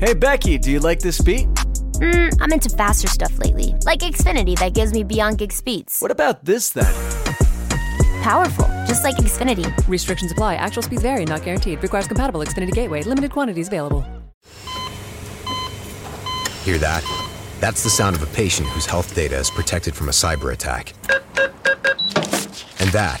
Hey, Becky, do you like this beat? Mm, I'm into faster stuff lately, like Xfinity that gives me beyond gig speeds. What about this then? Powerful, just like Xfinity. Restrictions apply. Actual speeds vary, not guaranteed. Requires compatible Xfinity Gateway. Limited quantities available. Hear that? That's the sound of a patient whose health data is protected from a cyber attack. And that,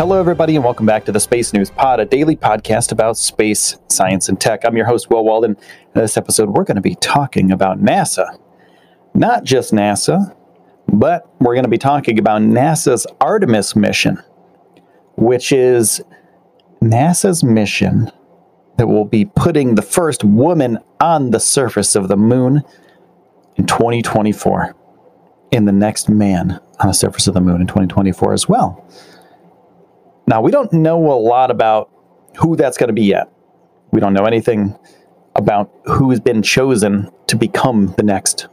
Hello, everybody, and welcome back to the Space News Pod, a daily podcast about space, science, and tech. I'm your host, Will Walden. In this episode, we're going to be talking about NASA. Not just NASA, but we're going to be talking about NASA's Artemis mission, which is NASA's mission that will be putting the first woman on the surface of the moon in 2024, and the next man on the surface of the moon in 2024 as well. Now, we don't know a lot about who that's going to be yet. We don't know anything about who's been chosen to become the next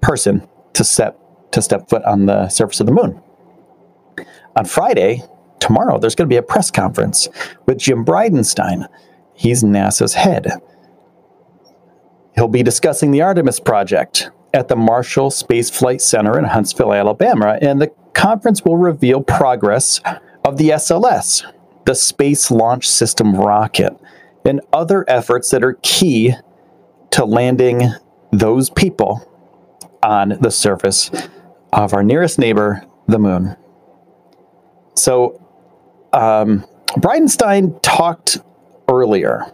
person to step to step foot on the surface of the moon. On Friday, tomorrow, there's going to be a press conference with Jim Bridenstine. He's NASA's head. He'll be discussing the Artemis project at the Marshall Space Flight Center in Huntsville, Alabama, and the conference will reveal progress of the SLS, the Space Launch System rocket, and other efforts that are key to landing those people on the surface of our nearest neighbor, the moon. So, um, Bridenstine talked earlier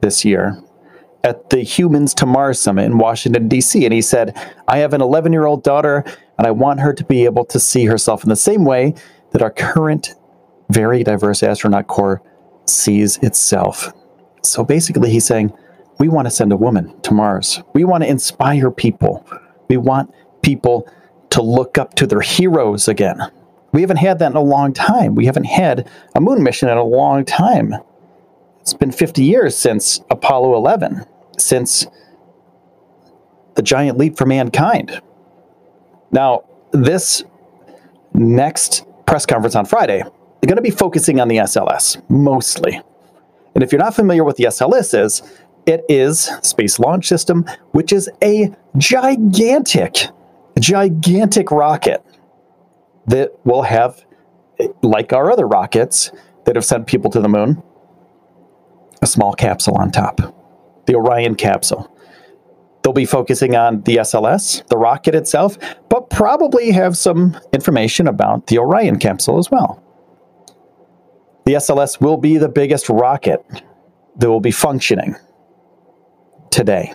this year at the Humans to Mars Summit in Washington, D.C., and he said, I have an 11 year old daughter, and I want her to be able to see herself in the same way that our current very diverse astronaut corps sees itself. So basically, he's saying, we want to send a woman to Mars. We want to inspire people. We want people to look up to their heroes again. We haven't had that in a long time. We haven't had a moon mission in a long time. It's been 50 years since Apollo 11, since the giant leap for mankind. Now, this next press conference on Friday, they're going to be focusing on the SLS mostly. And if you're not familiar with the SLS is, it is Space Launch System, which is a gigantic, gigantic rocket that will have, like our other rockets that have sent people to the moon, a small capsule on top, the Orion capsule. They'll be focusing on the SLS, the rocket itself, but probably have some information about the Orion capsule as well. The SLS will be the biggest rocket that will be functioning today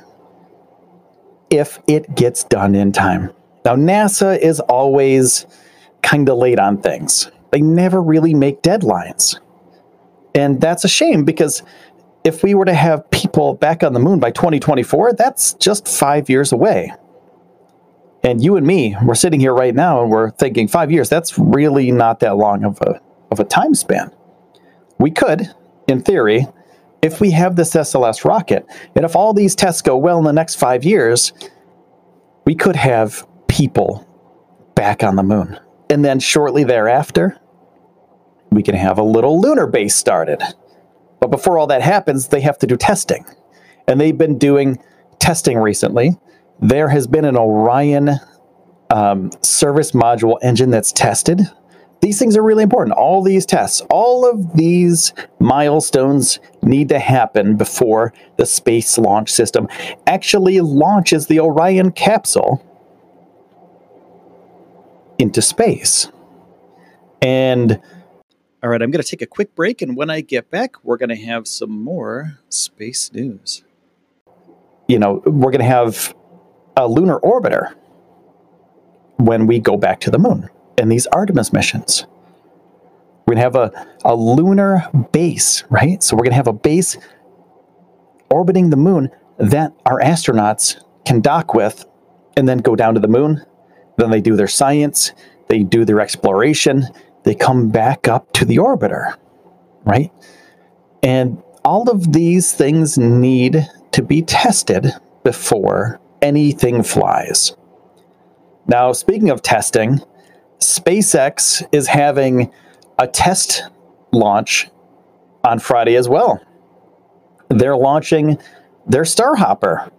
if it gets done in time. Now, NASA is always kind of late on things, they never really make deadlines. And that's a shame because if we were to have people back on the moon by 2024, that's just five years away. And you and me, we're sitting here right now and we're thinking five years, that's really not that long of a, of a time span. We could, in theory, if we have this SLS rocket, and if all these tests go well in the next five years, we could have people back on the moon. And then shortly thereafter, we can have a little lunar base started. But before all that happens, they have to do testing. And they've been doing testing recently. There has been an Orion um, service module engine that's tested these things are really important. All these tests, all of these milestones need to happen before the Space Launch System actually launches the Orion capsule into space. And all right, I'm going to take a quick break, and when I get back, we're going to have some more space news. You know, we're going to have a lunar orbiter when we go back to the moon in these Artemis missions. We're going to have a, a lunar base, right? So we're going to have a base orbiting the moon that our astronauts can dock with and then go down to the moon. Then they do their science, they do their exploration, they come back up to the orbiter, right? And all of these things need to be tested before anything flies. Now, speaking of testing, SpaceX is having a test launch on Friday as well. They're launching their Starhopper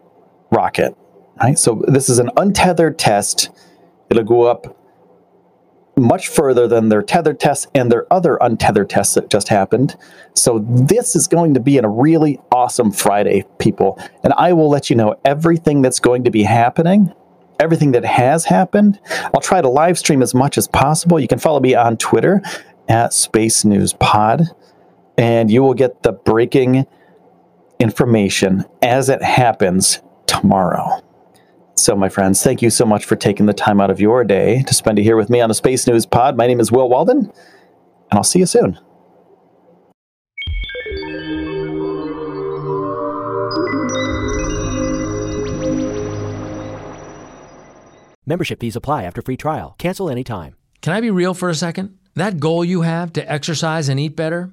rocket. Right? So this is an untethered test. It'll go up much further than their tethered tests and their other untethered tests that just happened. So this is going to be a really awesome Friday, people. And I will let you know everything that's going to be happening, everything that has happened. I'll try to live stream as much as possible. You can follow me on Twitter at Space News Pod, and you will get the breaking information as it happens tomorrow. So, my friends, thank you so much for taking the time out of your day to spend it here with me on the Space News Pod. My name is Will Walden, and I'll see you soon. Membership fees apply after free trial. Cancel anytime. Can I be real for a second? That goal you have to exercise and eat better,